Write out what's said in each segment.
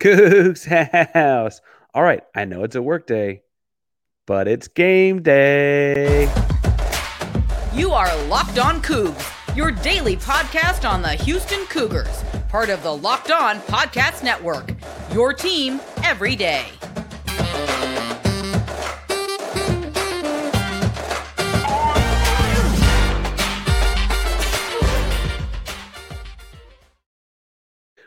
Coogs' house. All right, I know it's a work day, but it's game day. You are Locked On Coogs, your daily podcast on the Houston Cougars, part of the Locked On Podcast Network. Your team every day.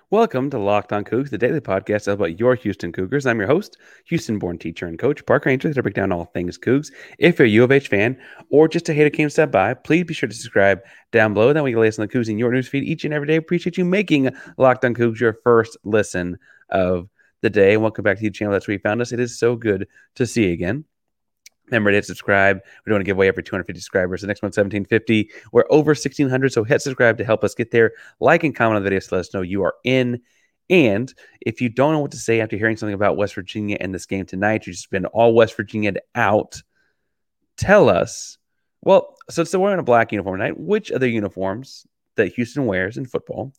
Welcome to Locked On Coogs, the daily podcast about your Houston Cougars. I'm your host, Houston-born teacher and coach Parker Ainsworth, to break down all things Coogs. If you're a U of H fan or just a hater came step by, please be sure to subscribe down below. Then we can listen to Coogs in your newsfeed each and every day. Appreciate you making Locked On Coogs your first listen of the day. And welcome back to the channel. That's where you found us. It is so good to see you again. Remember to hit subscribe. We're doing a giveaway every 250 subscribers. The next one's 1750. We're over 1600, so hit subscribe to help us get there. Like and comment on the video to let us know you are in. And if you don't know what to say after hearing something about West Virginia and this game tonight, you just been all West Virginia out. Tell us. Well, so it's wearing a black uniform tonight. Which other uniforms that Houston wears in football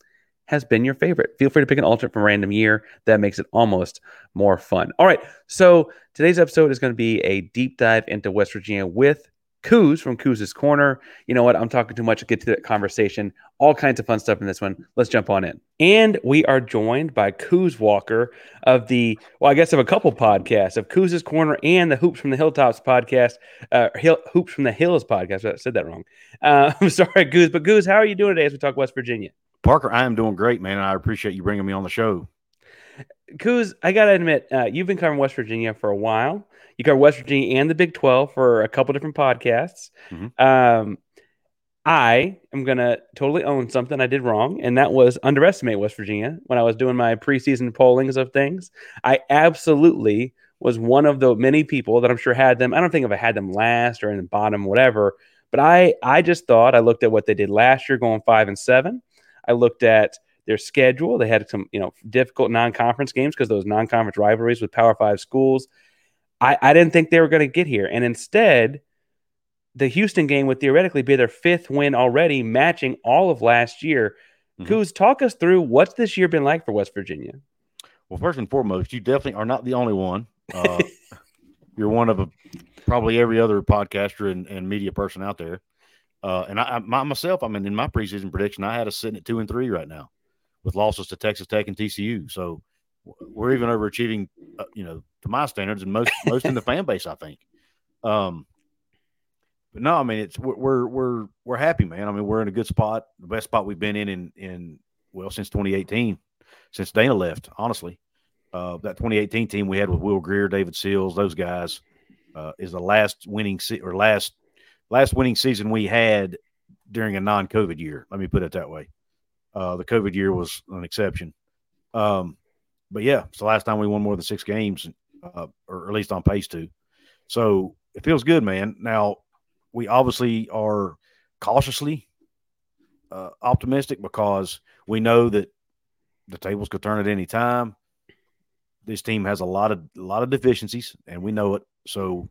has been your favorite. Feel free to pick an alternate from random year. That makes it almost more fun. All right. So today's episode is going to be a deep dive into West Virginia with Couz from Couz's Corner. You know what? I'm talking too much get to that conversation. All kinds of fun stuff in this one. Let's jump on in. And we are joined by Couz Walker of the, well, I guess of a couple podcasts of Couz's Corner and the Hoops from the Hilltops podcast, uh, Hill, Hoops from the Hills podcast. I said that wrong. Uh, I'm sorry, Goose. But Goose, how are you doing today as we talk West Virginia? Parker, I am doing great, man. I appreciate you bringing me on the show. Couz, I gotta admit, uh, you've been covering West Virginia for a while. You cover West Virginia and the Big Twelve for a couple different podcasts. Mm-hmm. Um, I am gonna totally own something I did wrong, and that was underestimate West Virginia when I was doing my preseason pollings of things. I absolutely was one of the many people that I'm sure had them. I don't think if I had them last or in the bottom, whatever. But I, I just thought I looked at what they did last year, going five and seven. I looked at their schedule. They had some, you know, difficult non-conference games because those non-conference rivalries with Power Five schools. I, I didn't think they were going to get here, and instead, the Houston game would theoretically be their fifth win already, matching all of last year. mm hmm talk us through what's this year been like for West Virginia. Well, first and foremost, you definitely are not the only one. Uh, you're one of a, probably every other podcaster and, and media person out there uh, and I, I my, myself, I mean, in my preseason prediction, I had us sitting at two and three right now, with losses to Texas Tech and TCU. So we're even overachieving, uh, you know, to my standards, and most most in the fan base, I think. Um, but no, I mean, it's we're we're we're happy, man. I mean, we're in a good spot, the best spot we've been in in in well since 2018, since Dana left. Honestly, uh, that 2018 team we had with Will Grier, David Sills, those guys, uh, is the last winning se- or last last winning season we had during a non-COVID year. Let me put it that way. Uh, the COVID year was an exception. Um, but yeah, it's the last time we won more than six games, uh, or at least on pace to. So it feels good, man. Now we obviously are cautiously uh, optimistic because we know that the tables could turn at any time. This team has a lot of a lot of deficiencies, and we know it. So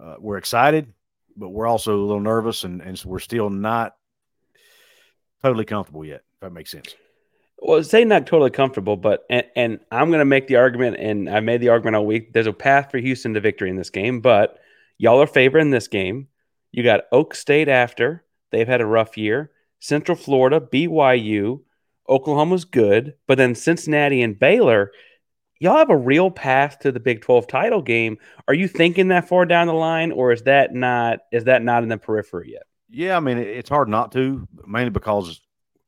uh, we're excited but we're also a little nervous and, and we're still not totally comfortable yet, if that makes sense. Well, say not totally comfortable, but and, and I'm going to make the argument, and I made the argument all week. There's a path for Houston to victory in this game, but y'all are favoring this game. You got Oak State after they've had a rough year. Central Florida, BYU, Oklahoma's good, but then Cincinnati and Baylor y'all have a real path to the Big 12 title game. Are you thinking that far down the line, or is that not is that not in the periphery yet? Yeah, I mean it's hard not to, mainly because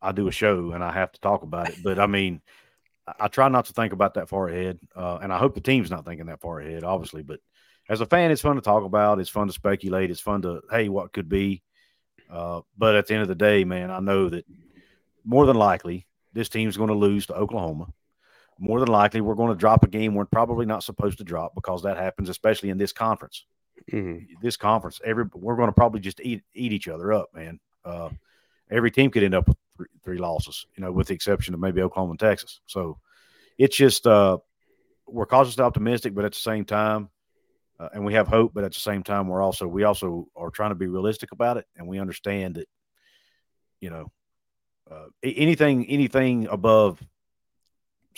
I do a show and I have to talk about it. But I mean, I try not to think about that far ahead, uh, and I hope the team's not thinking that far ahead, obviously. But as a fan, it's fun to talk about. It's fun to speculate. It's fun to hey, what could be. Uh, but at the end of the day, man, I know that more than likely this team's going to lose to Oklahoma more than likely we're going to drop a game we're probably not supposed to drop because that happens, especially in this conference. Mm-hmm. This conference, every we're going to probably just eat eat each other up, man. Uh, every team could end up with three, three, losses, you know, with the exception of maybe Oklahoma and Texas. So it's just uh, we're cautiously optimistic, but at the same time, uh, and we have hope, but at the same time, we're also we also are trying to be realistic about it, and we understand that, you know, uh, anything anything above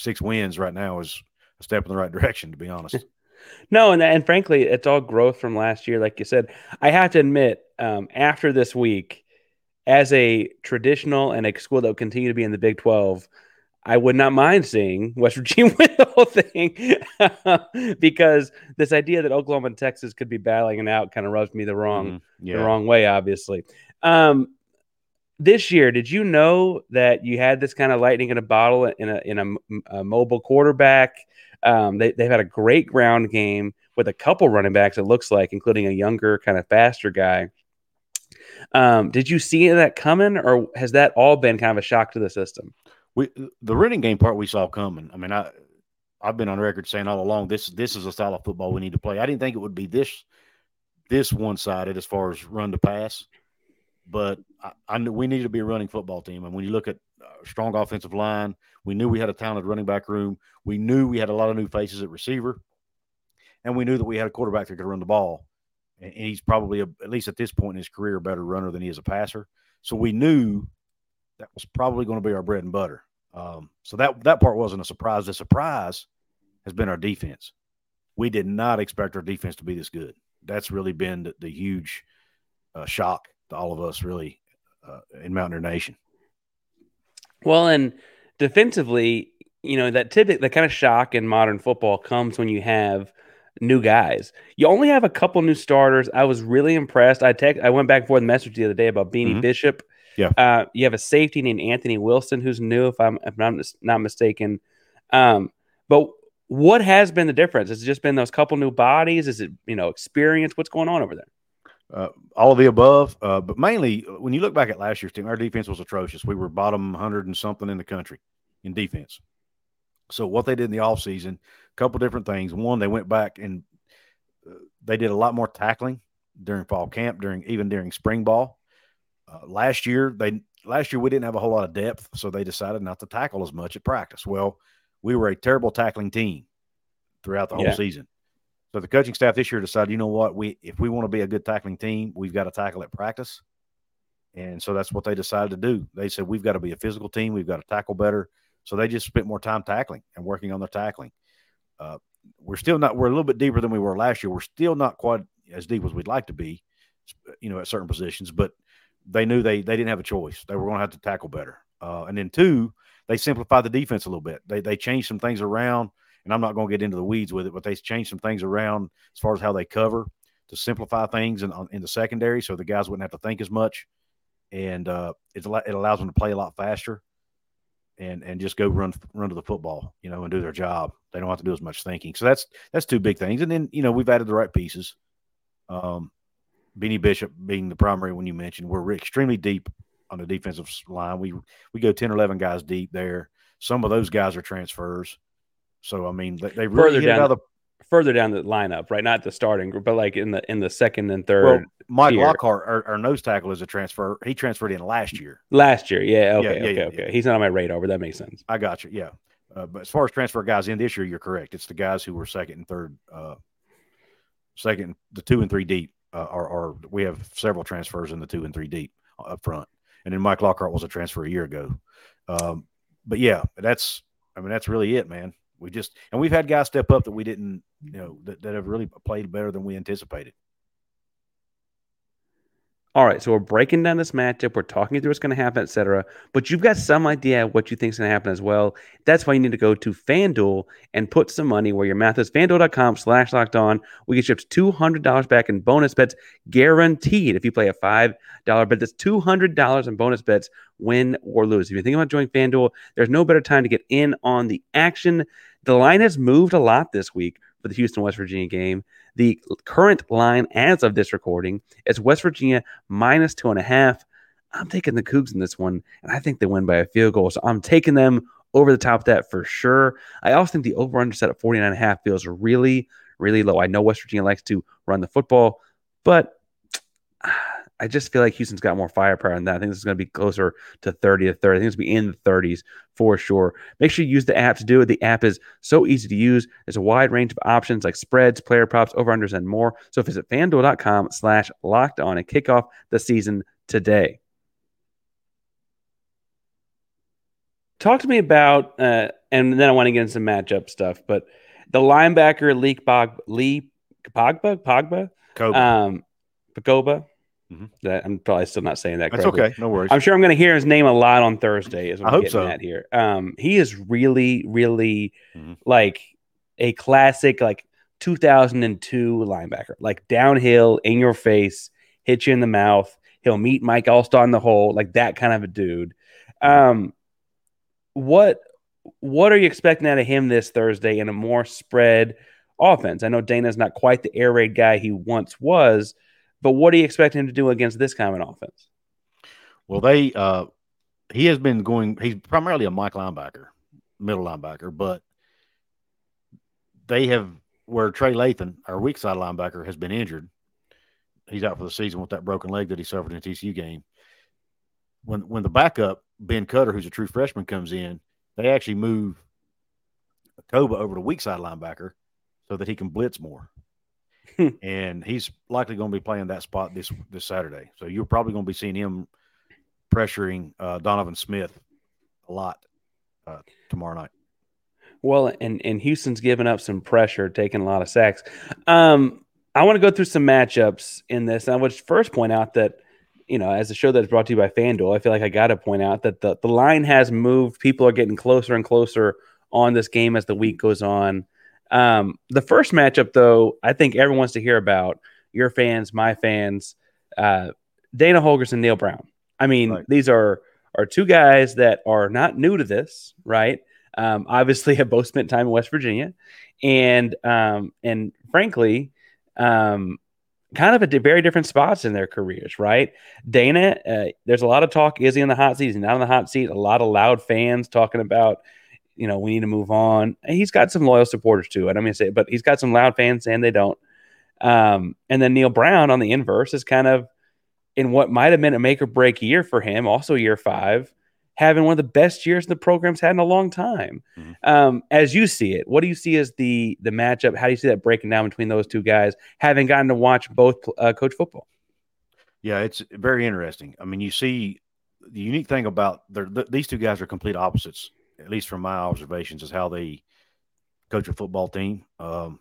six wins right now is a step in the right direction, to be honest. no, and and frankly, it's all growth from last year. Like you said, I have to admit, um, after this week, as a traditional and a school that will continue to be in the Big Twelve, I would not mind seeing West Virginia win the whole thing because this idea that Oklahoma and Texas could be battling it out kind of rubs me the wrong mm-hmm. yeah. the wrong way. Obviously, um, this year, did you know that you had this kind of lightning in a bottle in a in a, a mobile quarterback? Um, they, they've had a great ground game with a couple running backs. It looks like, including a younger, kind of faster guy. Um, did you see that coming, or has that all been kind of a shock to the system? We the running game part we saw coming. I mean, I I've been on record saying all along this this is a style of football we need to play. I didn't think it would be this this one sided as far as run to pass, but I, I knew we needed to be a running football team. And when you look at strong offensive line, we knew we had a talented running back room. We knew we had a lot of new faces at receiver, and we knew that we had a quarterback that could run the ball. And he's probably a, at least at this point in his career a better runner than he is a passer. So we knew that was probably going to be our bread and butter. Um, so that that part wasn't a surprise. The surprise has been our defense. We did not expect our defense to be this good. That's really been the, the huge uh, shock to all of us, really, uh, in Mountaineer Nation. Well, and defensively, you know that typical the kind of shock in modern football comes when you have new guys. You only have a couple new starters. I was really impressed. I text, I went back and forth message the other day about Beanie mm-hmm. Bishop yeah. Uh, you have a safety named Anthony Wilson, who's new, if I'm if I'm not mistaken. Um, but what has been the difference? Has it just been those couple new bodies? Is it you know experience? What's going on over there? Uh, all of the above, uh, but mainly uh, when you look back at last year's team, our defense was atrocious. We were bottom hundred and something in the country in defense. So what they did in the offseason, a couple different things. One, they went back and uh, they did a lot more tackling during fall camp, during even during spring ball. Uh, last year, they last year we didn't have a whole lot of depth, so they decided not to tackle as much at practice. Well, we were a terrible tackling team throughout the whole yeah. season. So the coaching staff this year decided, you know what, we if we want to be a good tackling team, we've got to tackle at practice. And so that's what they decided to do. They said we've got to be a physical team, we've got to tackle better. So they just spent more time tackling and working on their tackling. Uh, we're still not we're a little bit deeper than we were last year. We're still not quite as deep as we'd like to be, you know, at certain positions, but they knew they they didn't have a choice. They were going to have to tackle better. Uh, and then two, they simplified the defense a little bit. They they changed some things around, and I'm not going to get into the weeds with it, but they changed some things around as far as how they cover to simplify things in, in the secondary, so the guys wouldn't have to think as much, and uh, it it allows them to play a lot faster, and and just go run run to the football, you know, and do their job. They don't have to do as much thinking. So that's that's two big things. And then you know we've added the right pieces. Um, Beanie Bishop being the primary one you mentioned, we're extremely deep on the defensive line. We we go 10 or 11 guys deep there. Some of those guys are transfers. So I mean, they, they really further down the further down the lineup, right? Not the starting group, but like in the in the second and third. Well, Mike tier. Lockhart, our, our, nose tackle, is a transfer. He transferred in last year. Last year, yeah. Okay, yeah, yeah, okay, yeah, okay. He's not on my radar, but that makes sense. I got you. Yeah, uh, but as far as transfer guys in this year, you're correct. It's the guys who were second and third, uh, second, the two and three deep uh, are, are, we have several transfers in the two and three deep up front. And then Mike Lockhart was a transfer a year ago. Um, but yeah, that's I mean that's really it, man. We just and we've had guys step up that we didn't, you know, that, that have really played better than we anticipated. All right, so we're breaking down this matchup. We're talking through what's going to happen, etc. But you've got some idea what you think is going to happen as well. That's why you need to go to FanDuel and put some money where your math is. FanDuel.com slash locked on. We get shipped $200 back in bonus bets guaranteed if you play a $5 bet. That's $200 in bonus bets, win or lose. If you're thinking about joining FanDuel, there's no better time to get in on the action. The line has moved a lot this week for the Houston West Virginia game. The current line as of this recording is West Virginia minus two and a half. I'm taking the Coogs in this one, and I think they win by a field goal. So I'm taking them over the top of that for sure. I also think the over under set at 49 and a half feels really, really low. I know West Virginia likes to run the football, but I just feel like Houston's got more firepower than that. I think this is going to be closer to 30 to 30. I think it's going to be in the 30s for sure. Make sure you use the app to do it. The app is so easy to use. There's a wide range of options like spreads, player props, over-unders, and more. So visit fanduel.com slash locked on and kick off the season today. Talk to me about uh, and then I want to get into some matchup stuff. But the linebacker Lee Pog, Lee Kpogba Pogba Kobe. um Pagoba. Mhm. That I'm probably still not saying that. That's correctly. okay. No worries. I'm sure I'm going to hear his name a lot on Thursday. Is what I I'm hope getting so. at here. Um, he is really, really Mhm. like a classic, like 2002 linebacker, like downhill, in your face, hit you in the mouth. He'll meet Mike Alstott in the hole, like that kind of a dude. Um, what what are you expecting out of him this Thursday in a more spread offense? I know Dana's not quite the air raid guy he once was, but what do you expect him to do against this kind of an offense? Well, they uh he has been going he's primarily a Mike linebacker, middle linebacker, but they have where Trey Lathan, our weak side linebacker, has been injured. He's out for the season with that broken leg that he suffered in the TCU game. When when the backup, Ben Cutter, who's a true freshman, comes in, they actually move Kpogba over to weak side linebacker so that he can blitz more. and he's likely going to be playing that spot this this Saturday. So you're probably going to be seeing him pressuring uh, Donovan Smith a lot uh, tomorrow night. Well, and and Houston's giving up some pressure, taking a lot of sacks. Um, I want to go through some matchups in this. I would first point out that you know, as a show that's brought to you by FanDuel, I feel like I got to point out that the the line has moved. People are getting closer and closer on this game as the week goes on. Um, the first matchup, though, I think everyone wants to hear about. Your fans, my fans, uh, Dana Holgers and Neal Brown. I mean, Right. these are are two guys that are not new to this, right? Um, obviously, have both spent time in West Virginia, and um, and frankly, um, kind of at very different spots in their careers, right? Dana, uh, there's a lot of talk. Is he in the hot seat? Is he not in the hot seat? A lot of loud fans talking about, you know, we need to move on. And he's got some loyal supporters too. I don't mean to say, it, but he's got some loud fans and they don't. Um, and then Neal Brown on the inverse is kind of in what might have been a make or break year for him, also year five, having one of the best years the program's had in a long time. Mhm. Um, as you see it, what do you see as the the matchup? How do you see that breaking down between those two guys, having gotten to watch both uh, coach football? Yeah, it's very interesting. I mean, you see the unique thing about these two guys are complete opposites, at least from my observations, is how they coach a football team. Um,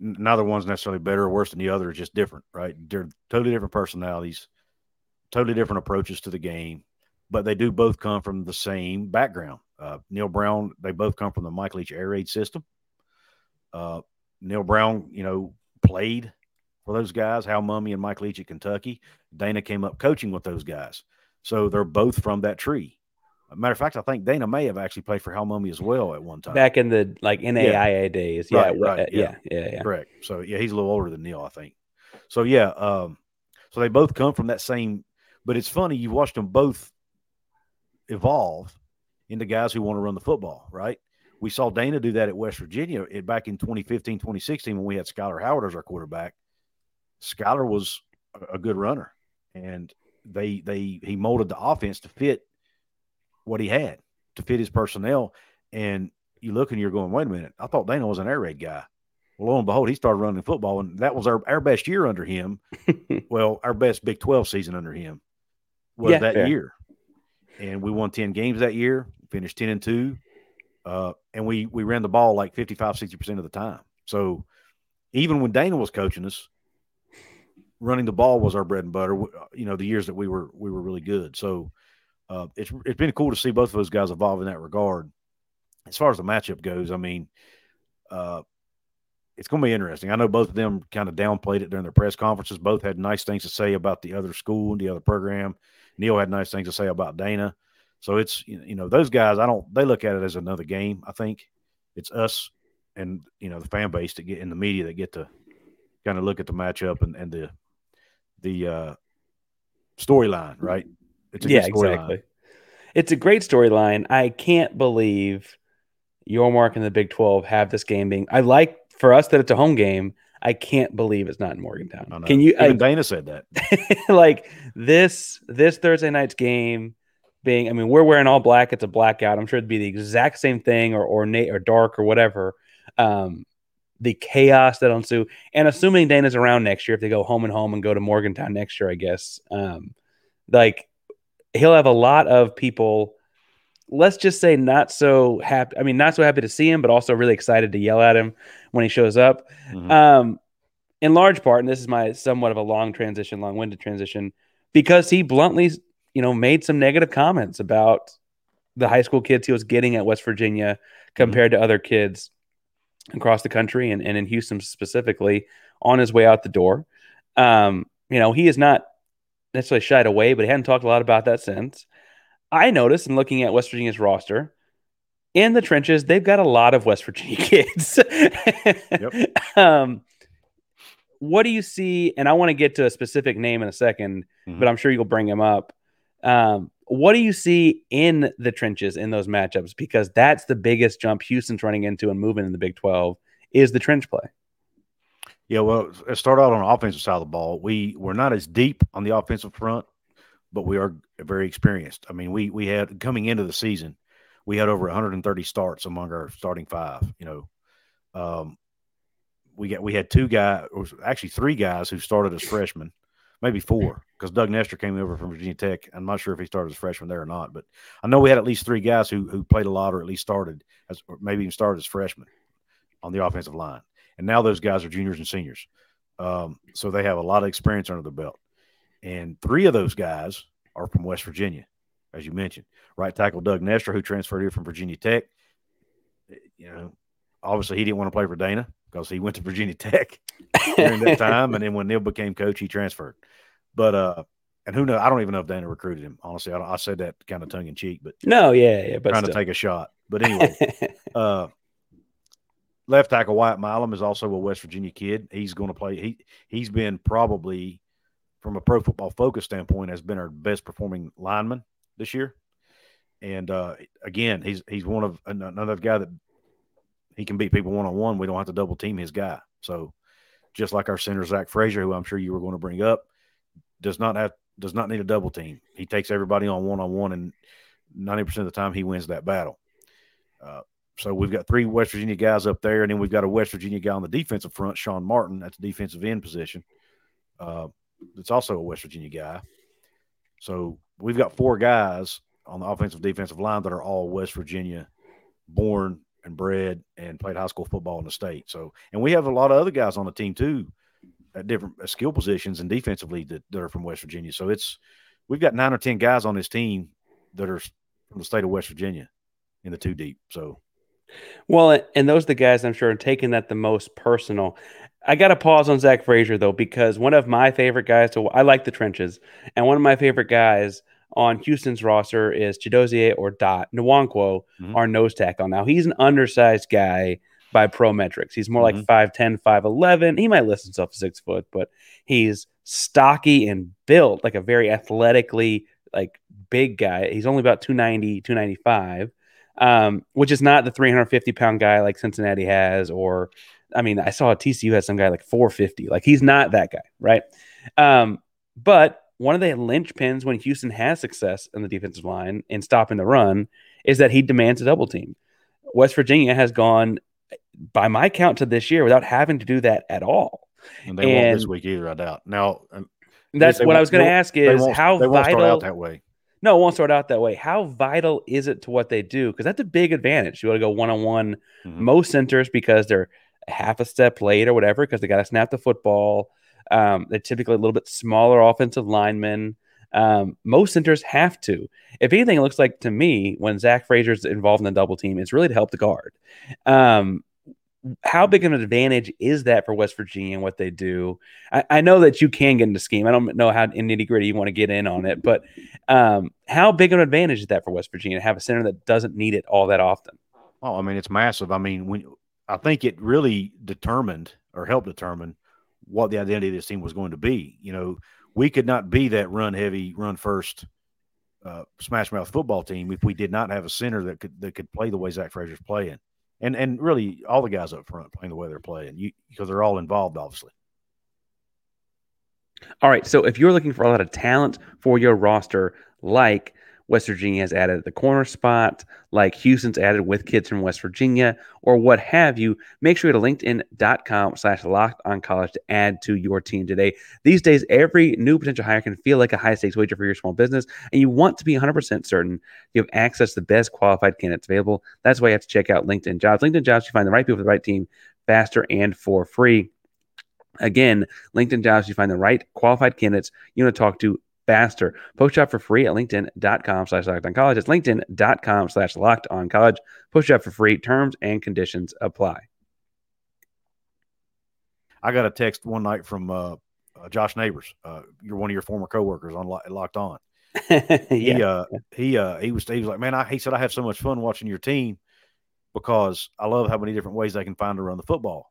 neither one's necessarily better or worse than the other; it's just different, right? They're totally different personalities, totally different approaches to the game, but they do both come from the same background. Uh, Neal Brown, they both come from the Mike Leach air raid system. Uh, Neal Brown, you know, played for those guys, Hal Mumme and Mike Leach at Kentucky. Dana came up coaching with those guys. So they're both from that tree. Matter of fact, I think Dana may have actually played for Hal Mumme as well at one time. Back in the like NAIA days, yeah, Right, right, yeah. yeah, yeah, yeah. Correct. So yeah, he's a little older than Neal, I think. So yeah, um, so they both come from that same. But it's funny you watched them both evolve into guys who want to run the football. Right. We saw Dana do that at West Virginia it, back in 2015, 2016 when we had Skyler Howard as our quarterback. Skyler was a good runner, and they they he molded the offense to fit what he had, to fit his personnel. And you look and you're going, wait a minute, I thought Dana was an air raid guy. Well, lo and behold, he started running football, and that was our, our best year under him. well, our best Big 12 season under him was Yeah, that fair. year. And we won 10 games that year, finished 10 and 2. Uh, and we we ran the ball like 55, 60% of the time. So even when Dana was coaching us, running the ball was our bread and butter. uh, You know, the years that we were we were really good. So uh, it's it's been cool to see both of those guys evolve in that regard. As far as the matchup goes, I mean, uh, it's going to be interesting. I know both of them kind of downplayed it during their press conferences. Both had nice things to say about the other school and the other program. Neal had nice things to say about Dana. So it's you know- those guys. I don't. They look at it as another game. I think it's us and you know the fan base that get in the media that get to kind of look at the matchup and and the the uh, storyline. Right. It's a yeah, exactly. It's a great storyline. I can't believe Yormark and the Big 12 have this game being. I like for us that it's a home game. I can't believe it's not in Morgantown. I know. Can you Even I, Dana said that. like this this Thursday night's game being? I mean, we're wearing all black. It's a blackout. I'm sure it'd be the exact same thing, or or na- or dark or whatever. Um, the chaos that ensue, and assuming Dana's around next year, if they go home and home and go to Morgantown next year, I guess. Um, like he'll have a lot of people let's just say not so happy. I mean, not so happy to see him, but also really excited to yell at him when he shows up. Mhm. Um, in large part, and this is my somewhat of a long transition, long-winded transition, because he bluntly, you know, made some negative comments about the high school kids he was getting at West Virginia compared to other kids across the country and, and in Houston specifically on his way out the door. Um, you know, he is not necessarily shied away, but he hadn't talked a lot about that since. I noticed in looking at West Virginia's roster, in the trenches, they've got a lot of West Virginia kids. um, what do you see? And I want to get to a specific name in a 2nd Mhm. but I'm sure you'll bring him up. Um, what do you see in the trenches in those matchups? Because that's the biggest jump Houston's running into and moving in the Big 12 is the trench play. Yeah, well, start out on the offensive side of the ball. We we're not as deep on the offensive front, but we are very experienced. I mean, we we had coming into the season, we had over 130 starts among our starting five. You know, um, we got we had two guys, or actually three guys who started as freshmen, maybe four, because Doug Nester came over from Virginia Tech. I'm not sure if he started as freshman there or not, but I know we had at least three guys who who played a lot or at least started as or maybe even started as freshmen on the offensive line and now those guys are juniors and seniors. Um, so they have a lot of experience under the belt. And three of those guys are from West Virginia, as you mentioned. Right tackle Doug Nester, who transferred here from Virginia Tech. You know, obviously he didn't want to play for Dana because he went to Virginia Tech during that time. And then when Neal became coach, he transferred. But uh, and who knows? I don't even know if Dana recruited him. Honestly, I, I said that kind of tongue in cheek, but No, yeah, yeah, but trying to take a shot. But anyway, uh, left tackle Wyatt Milum is also a West Virginia kid. He's going to play. He he's been probably from a pro football focus standpoint has been our best performing lineman this year. And uh, again, he's he's one of another guy that he can beat people one on one. We don't have to double team his guy. So just like our center Zach Frazier, who I'm sure you were going to bring up, does not have does not need a double team. He takes everybody on one on one, and ninety percent of the time he wins that battle. Uh, so we've got three West Virginia guys up there, and then we've got a West Virginia guy on the defensive front, Sean Martin, at the defensive end position. Uh, it's also a West Virginia guy. So we've got four guys on the offensive defensive line that are all West Virginia born and bred and played high school football in the state. So, and we have a lot of other guys on the team too at different skill positions and defensively that, that are from West Virginia. So it's we've got nine or ten guys on this team that are from the state of West Virginia in the two deep. So Well, and those are the guys I'm sure are taking that the most personal. I got to pause on Zach Frazier though because one of my favorite guys to I like the trenches, and one of my favorite guys on Houston's roster is Chidozie or Dot Nwankwo, Mhm. our nose tackle. Now he's an undersized guy by pro metrics. He's more like Mhm. 5'10", 5'11". He might list himself six foot, but he's stocky and built like a very athletically like big guy. He's only about 290, 295 um, which is not the 350 pound guy like Cincinnati has, or I mean, I saw TCU had some guy like 450. Like he's not that guy, right? Um, but one of the linchpins when Houston has success in the defensive line in stopping the run is that he demands a double team. West Virginia has gone, by my count, to this year without having to do that at all. and they won't this week either, I doubt. Now um, That's what I was going to ask is how they won't start vital out that way. No, it won't start out that way. How vital is it to what they do? Because that's a big advantage. You want to go one on one. Most centers, because they're half a step late or whatever, because they got to snap the football. Um, they're typically a little bit smaller offensive linemen. Um, most centers have to. If anything, it looks like to me when Zach Frazier's involved in the double team, it's really to help the guard. Um, how big of an advantage is that for West Virginia and what they do? I, I know that you can get into scheme. I don't know how nitty gritty you want to get in on it, but um, how big of an advantage is that for West Virginia to have a center that doesn't need it all that often? Oh, I mean, it's massive. I mean, when I think it really determined or helped determine what the identity of this team was going to be. You know, we could not be that run heavy, run first, uh, smash mouth football team if we did not have a center that could that could play the way Zach Frazier's playing, and and really all the guys up front playing the way they're playing, you because they're all involved, obviously. All right. So if you're looking for a lot of talent for your roster, like West Virginia has added the corner spot, like Houston's added with kids from West Virginia, or what have you, make sure to linkedin.com slash locked on college to add to your team today. These days, every new potential hire can feel like a high stakes wager for your small business, and you want to be 100% certain you have access to the best qualified candidates available. That's why you have to check out LinkedIn Jobs. LinkedIn Jobs, you find the right people for the right team faster and for free. Again, LinkedIn Jobs, you find the right qualified candidates you want to talk to faster. Post job for free at linkedin.com slash locked on college. It's linkedin.com slash locked on college. Post job for free. Terms and conditions apply. I got a text one night from uh, uh, Josh Neighbors. Uh, you're one of your former coworkers on Locked On. yeah. He uh, he uh, he was he was like, man, I, he said I have so much fun watching your team because I love how many different ways they can find to run the football.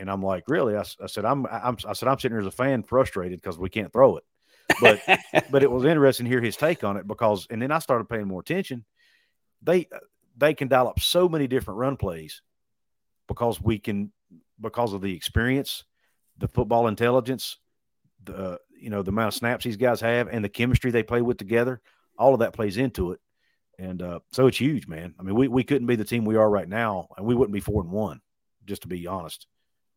And I'm like, really? I, I said, I'm, I'm, I said, I'm sitting here as a fan, frustrated because we can't throw it. But, but it was interesting to hear his take on it because, and then I started paying more attention. They, they can dial up so many different run plays because we can, because of the experience, the football intelligence, the, you know, the amount of snaps these guys have and the chemistry they play with together. All of that plays into it. And uh, so it's huge, man. I mean, we, we couldn't be the team we are right now, and we wouldn't be four and one, just to be honest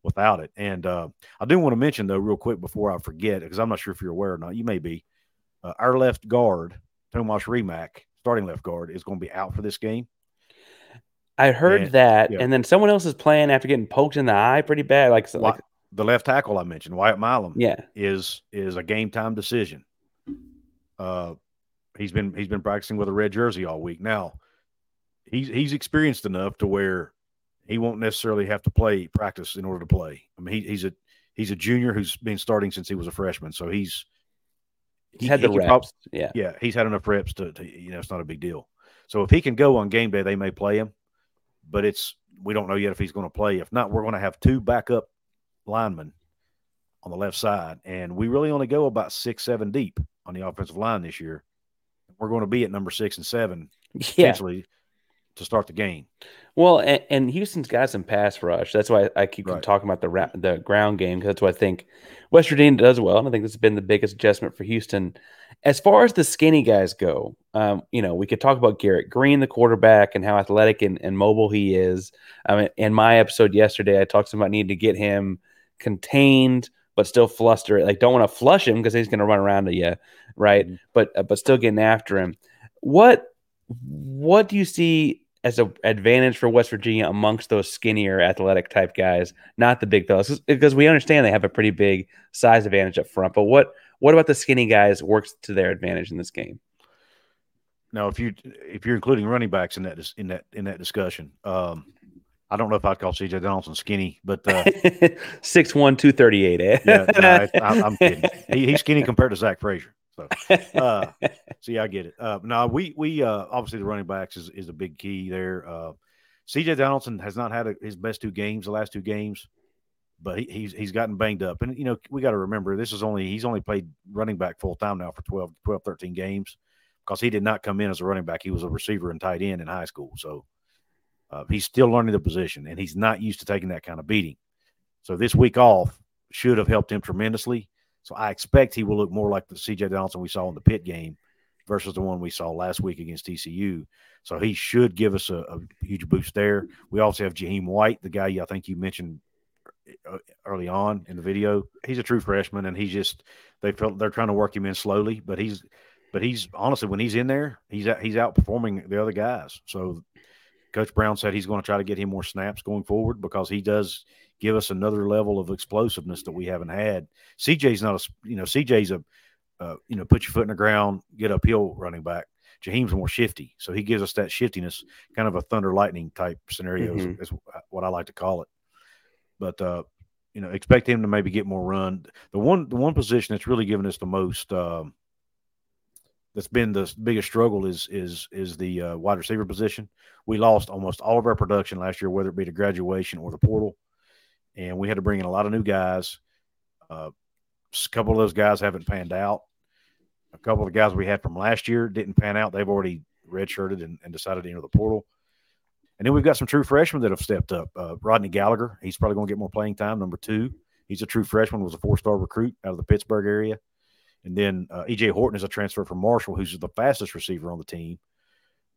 without it. And uh, I do want to mention though, real quick before I forget, because I'm not sure if you're aware or not. You may be. Uh, our left guard, Tomas Rimac, starting left guard, is going to be out for this game. I heard and, that, yeah. and then someone else is playing after getting poked in the eye pretty bad. Like, like the left tackle I mentioned, Wyatt Milum, yeah, is is a game time decision. Uh, he's been he's been practicing with a red jersey all week. Now, he's he's experienced enough to where he won't necessarily have to play practice in order to play. I mean, he, he's a he's a junior who's been starting since he was a freshman, so he's he, had the reps. Probably, yeah, yeah, he's had enough reps to, to, you know it's not a big deal. So if he can go on game day, they may play him, but it's we don't know yet if he's going to play. If not, we're going to have two backup linemen on the left side, and we really only go about six seven deep on the offensive line this year. We're going to be at number six and seven yeah. essentially to start the game. Well, and, and, Houston's got some pass rush. That's why I keep right. talking about the ra- the ground game because that's what I think West Virginia does well, and I think this has been the biggest adjustment for Houston. As far as the skinny guys go, um, you know, we could talk about Garrett Greene, the quarterback, and how athletic and, and mobile he is. I mean, in my episode yesterday, I talked about needing to get him contained but still fluster. it. Like, don't want to flush him because he's going to run around to you, right? Mm-hmm. But uh, but still getting after him. What what do you see as an advantage for West Virginia amongst those skinnier athletic type guys, not the big fellas, because we understand they have a pretty big size advantage up front. But what what about the skinny guys works to their advantage in this game? Now, if you if you're including running backs in that in that in that discussion, um, I don't know if I'd call CJ Donaldson skinny, but uh, six one two thirty eight. Eh? yeah, no, I, am kidding. He, he's skinny compared to Zach Frazier. So, uh, I get it. Uh, now we we uh, obviously the running backs is, is a big key there. Uh, C.J. Donaldson has not had a, his best two games, the last two games, but he, he's he's gotten banged up, and you know we got to remember this is only he's only played running back full time now for 12, 12, 13 games because he did not come in as a running back. He was a receiver and tight end in high school, so uh, he's still learning the position, and he's not used to taking that kind of beating. So this week off should have helped him tremendously. So I expect he will look more like the CJ Donaldson we saw in the pit game versus the one we saw last week against TCU. So he should give us a, a huge boost there. We also have Jahiem White, the guy I think you mentioned uh, early on in the video. He's a true freshman, and he's just they felt they're trying to work him in slowly, but he's but he's honestly when he's in there, he's he's outperforming the other guys. So Coach Brown said he's going to try to get him more snaps going forward because he does give us another level of explosiveness that we haven't had. CJ's not a, you know, CJ's a, uh, you know, put your foot in the ground, get uphill running back. Jahiem's more shifty, so he gives us that shiftiness, kind of a thunder lightning type scenario mm-hmm. is, is, what I like to call it. But uh, you know, expect him to maybe get more run. The one, the one position that's really given us the most, um, that's been the biggest struggle is is is the uh, wide receiver position. We lost almost all of our production last year, whether it be the graduation or the portal and we had to bring in a lot of new guys. Uh, a couple of those guys haven't panned out. A couple of the guys we had from last year didn't pan out. They've already redshirted and, and decided to enter the portal. And then we've got some true freshmen that have stepped up. Uh, Rodney Gallagher, he's probably going to get more playing time. Number two, he's a true freshman, was a four star recruit out of the Pittsburgh area. And then uh, EJ Horton is a transfer from Marshall, who's the fastest receiver on the team.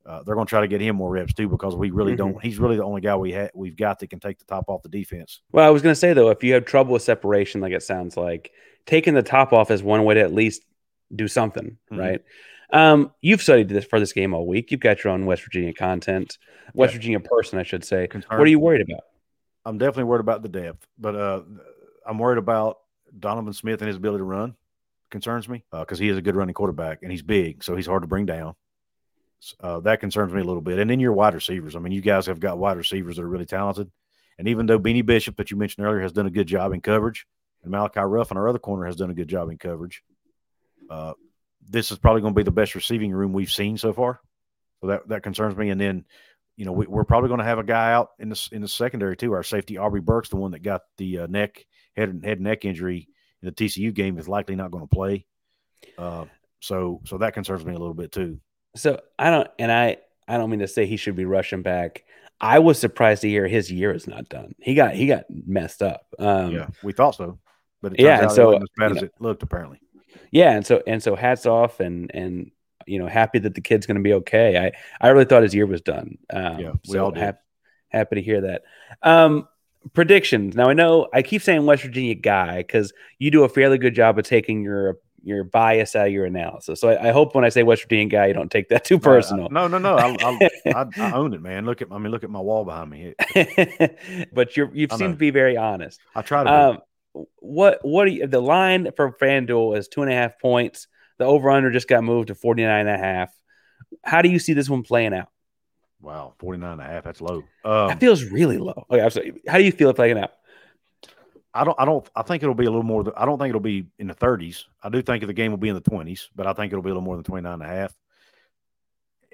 Uh, they're going to try to get him more reps too because we really Mhm. don't. He's really the only guy we ha- we've got that can take the top off the defense. Well, I was going to say though, if you have trouble with separation, like it sounds like, taking the top off is one way to at least do something, Mhm. right? Um, you've studied this for this game all week. You've got your own West Virginia content, West Yeah. Virginia person, I should say. Concern- What are you worried about? I'm definitely worried about the depth, but uh, I'm worried about Donovan Smith and his ability to run. Concerns me because he is a good running quarterback and he's big, so he's hard to bring down. Uh, that concerns me a little bit. And then your wide receivers. I mean, you guys have got wide receivers that are really talented. And even though Beanie Bishop, that you mentioned earlier, has done a good job in coverage, and Malachi Ruff on our other corner has done a good job in coverage, uh, this is probably going to be the best receiving room we've seen so far. So that that concerns me. And then, you know, we, we're probably going to have a guy out in the in the secondary too. Our safety Aubrey Burks, the one that got the uh, neck head and head neck injury in the TCU game, is likely not going to play. Uh, so so that concerns me a little bit too. So I don't, and I, I don't mean to say he should be rushing back. I was surprised to hear his year is not done. He got, he got messed up. Um, yeah, we thought so, but it yeah, and out so, it as bad as know, it looked. Apparently, yeah, and so and so hats off and and you know happy that the kid's going to be okay. I I really thought his year was done. Um, Yeah, we so all did. hap- happy to hear that. Um, predictions. Now I know I keep saying West Virginia guy because you do a fairly good job of taking your your bias out of your analysis. So I, I hope when I say West Virginia guy, you don't take that too personal. no, no, no. I, I, I, own it, man. Look at I mean, look at my wall behind me. But you're you seem know. to be very honest. I try to. be. Um, what what you, the line for FanDuel is two and a half points. The over under just got moved to 49 and a half. How do you see this one playing out? wow, 49 and a half. That's low. That Um, feels really low. Okay, I'm sorry. How do you feel it playing out? I don't. I don't. I think it'll be a little more. I don't think it'll be in the 30s. I do think the game will be in the 20s, but I think it'll be a little more than 29 and a half.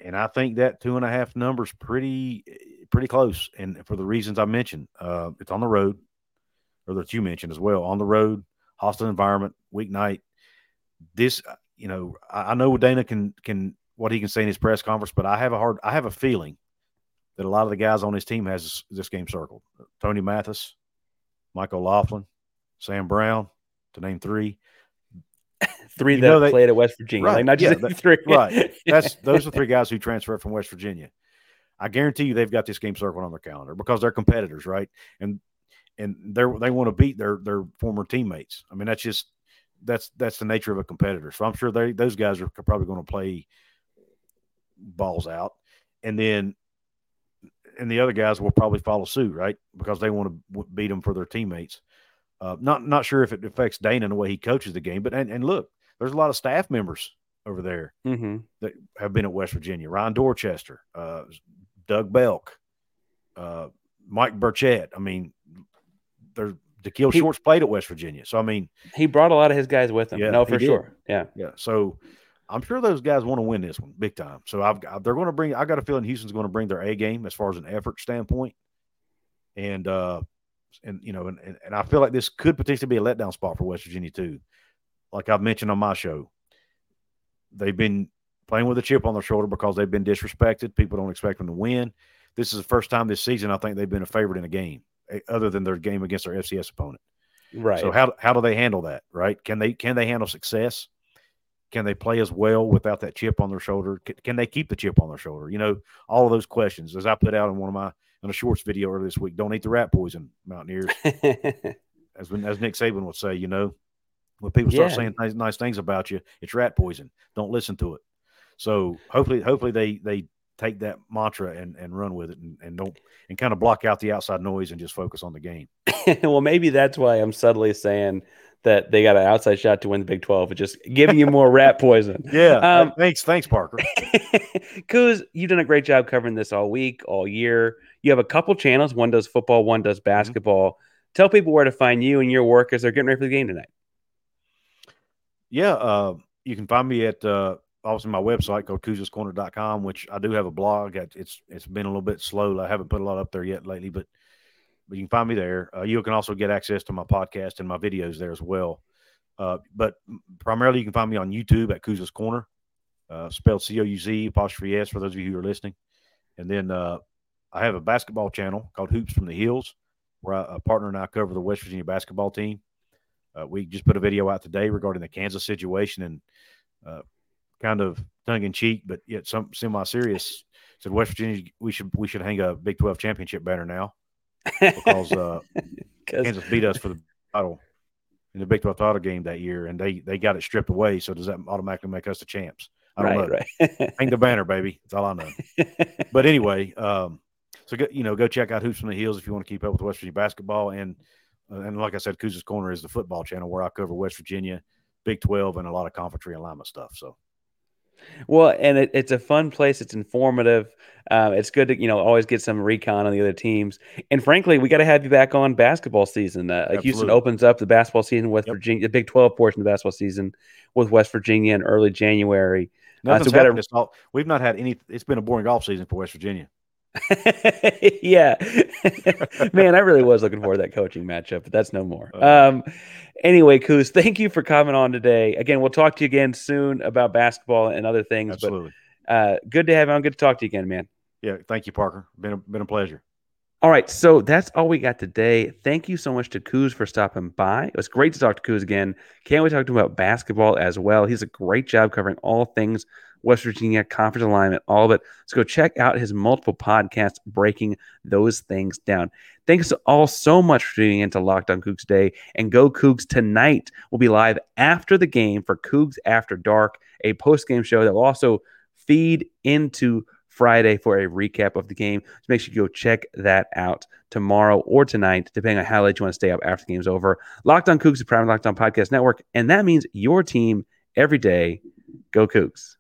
And I think that two and a half number's pretty, pretty close. And for the reasons I mentioned, uh, it's on the road, or that you mentioned as well, on the road, hostile environment, weeknight. This, uh, you know, I, I know what Dana can can what he can say in his press conference, but I have a hard, I have a feeling that a lot of the guys on his team has this game circled. Tony Mathis, Michael Laughlin, Sam Brown, to name three. Three You that they- played at West Virginia, Right, like not yeah, just that- three. right. That's those are three guys who transferred from West Virginia. I guarantee you they've got this game circled on their calendar because they're competitors, right? And and they're they want to beat their their former teammates. I mean, that's just that's that's the nature of a competitor. So I'm sure they those guys are probably going to play balls out, and then and the other guys will probably follow suit, right? Because they want to beat them for their teammates. Uh, not not sure if it affects Dana in the way he coaches the game, but and, and look, there's a lot of staff members over there hmm that have been at West Virginia. Ryan Dorchester, uh, Doug Belk, uh, Mike Burchett. I mean, there's He- Shorts played at West Virginia, so I mean, He brought a lot of his guys with him. Yeah, no, for sure. Yeah. yeah. So I'm sure those guys want to win this one big time. So I've got, they're going to bring. I got a feeling Houston's going to bring their A game as far as an effort standpoint, and uh, and you know, and, and and I feel like this could potentially be a letdown spot for West Virginia too. Like I've mentioned on my show, they've been playing with a chip on their shoulder because they've been disrespected. People don't expect them to win. This is the first time this season I think they've been a favorite in a game, eh, other than their game against their FCS opponent. Right. So how how do they handle that? Right? Can they can they handle success? Can they play as well without that chip on their shoulder? Can, can they keep the chip on their shoulder? You know, all of those questions. As I put out in one of my in a shorts video earlier this week, don't eat the rat poison, Mountaineers. As when, as Nick Saban would say, you know, when people start Yeah. saying nice, nice things about you, it's rat poison. Don't listen to it. So hopefully, hopefully they they take that mantra and, and run with it and, and don't and kind of block out the outside noise and just focus on the game. well, maybe that's why I'm subtly saying that they got an outside shot to win the Big 12. It's just giving you more rat poison. Yeah. Um, thanks, thanks, Parker. Couz, you've done a great job covering this all week, all year. You have a couple channels. One does football, one does basketball. Tell people where to find you and your work as they're getting ready for the game tonight. Yeah, uh, you can find me at uh, obviously my website called couzscorner.com, which I do have a blog. It's it's been a little bit slow. I haven't put a lot up there yet lately, but but you can find me there. Uh, you can also get access to my podcast and my videos there as well. Uh, but primarily, you can find me on YouTube at Couz's Corner, uh, spelled C O U Z apostrophe S for those of you who are listening. And then uh, I have a basketball channel called Hoops from the Hills, where I, a partner and I cover the West Virginia basketball team. Uh, we just put a video out today regarding the Kansas situation and uh, kind of tongue in cheek, but yet some semi serious. Said West Virginia, we should we should hang a Big Twelve championship banner now because uh, Kansas beat us for the title in the Big Twelve title game that year, and they they got it stripped away. So does that automatically make us the champs? I don't right, know. Right. hang the banner, baby. That's all I know. but anyway, um, so go, you know, go check out Hoops from the Hills if you want to keep up with West Virginia basketball. And uh, and like I said, Couz's Corner is the football channel where I cover West Virginia, Big Twelve, and a lot of conference realignment stuff. So. Well, and it, it's a fun place. It's informative. Uh, it's good to you know always get some recon on the other teams. And frankly, we got to have you back on basketball season. Uh, Houston opens up the basketball season with yep. Virginia, the Big Twelve portion of the basketball season with West Virginia in early January. Uh, so we gotta, we've not had any. It's been a boring golf season for West Virginia. yeah, man, I really was looking forward to that coaching matchup, but that's no more. Um, anyway, Couz, thank you for coming on today. Again, we'll talk to you again soon about basketball and other things. Absolutely. But uh, good to have you on. Good to talk to you again, man. Yeah, thank you, Parker. Been a, been a pleasure. All right, so that's all we got today. Thank you so much to Couz for stopping by. It was great to talk to Couz again. Can't wait to talk to him about basketball as well. He's a great job covering all things West Virginia conference alignment, all of it. So go check out his multiple podcasts breaking those things down. Thanks all so much for tuning into Locked On Coogs Day and go Coogs tonight. We'll be live after the game for Coogs After Dark, a post game show that will also feed into Friday for a recap of the game. So make sure you go check that out tomorrow or tonight, depending on how late you want to stay up after the game's over. Locked on Coogs, the Prime Locked On Podcast Network, and that means your team every day. Go Coogs.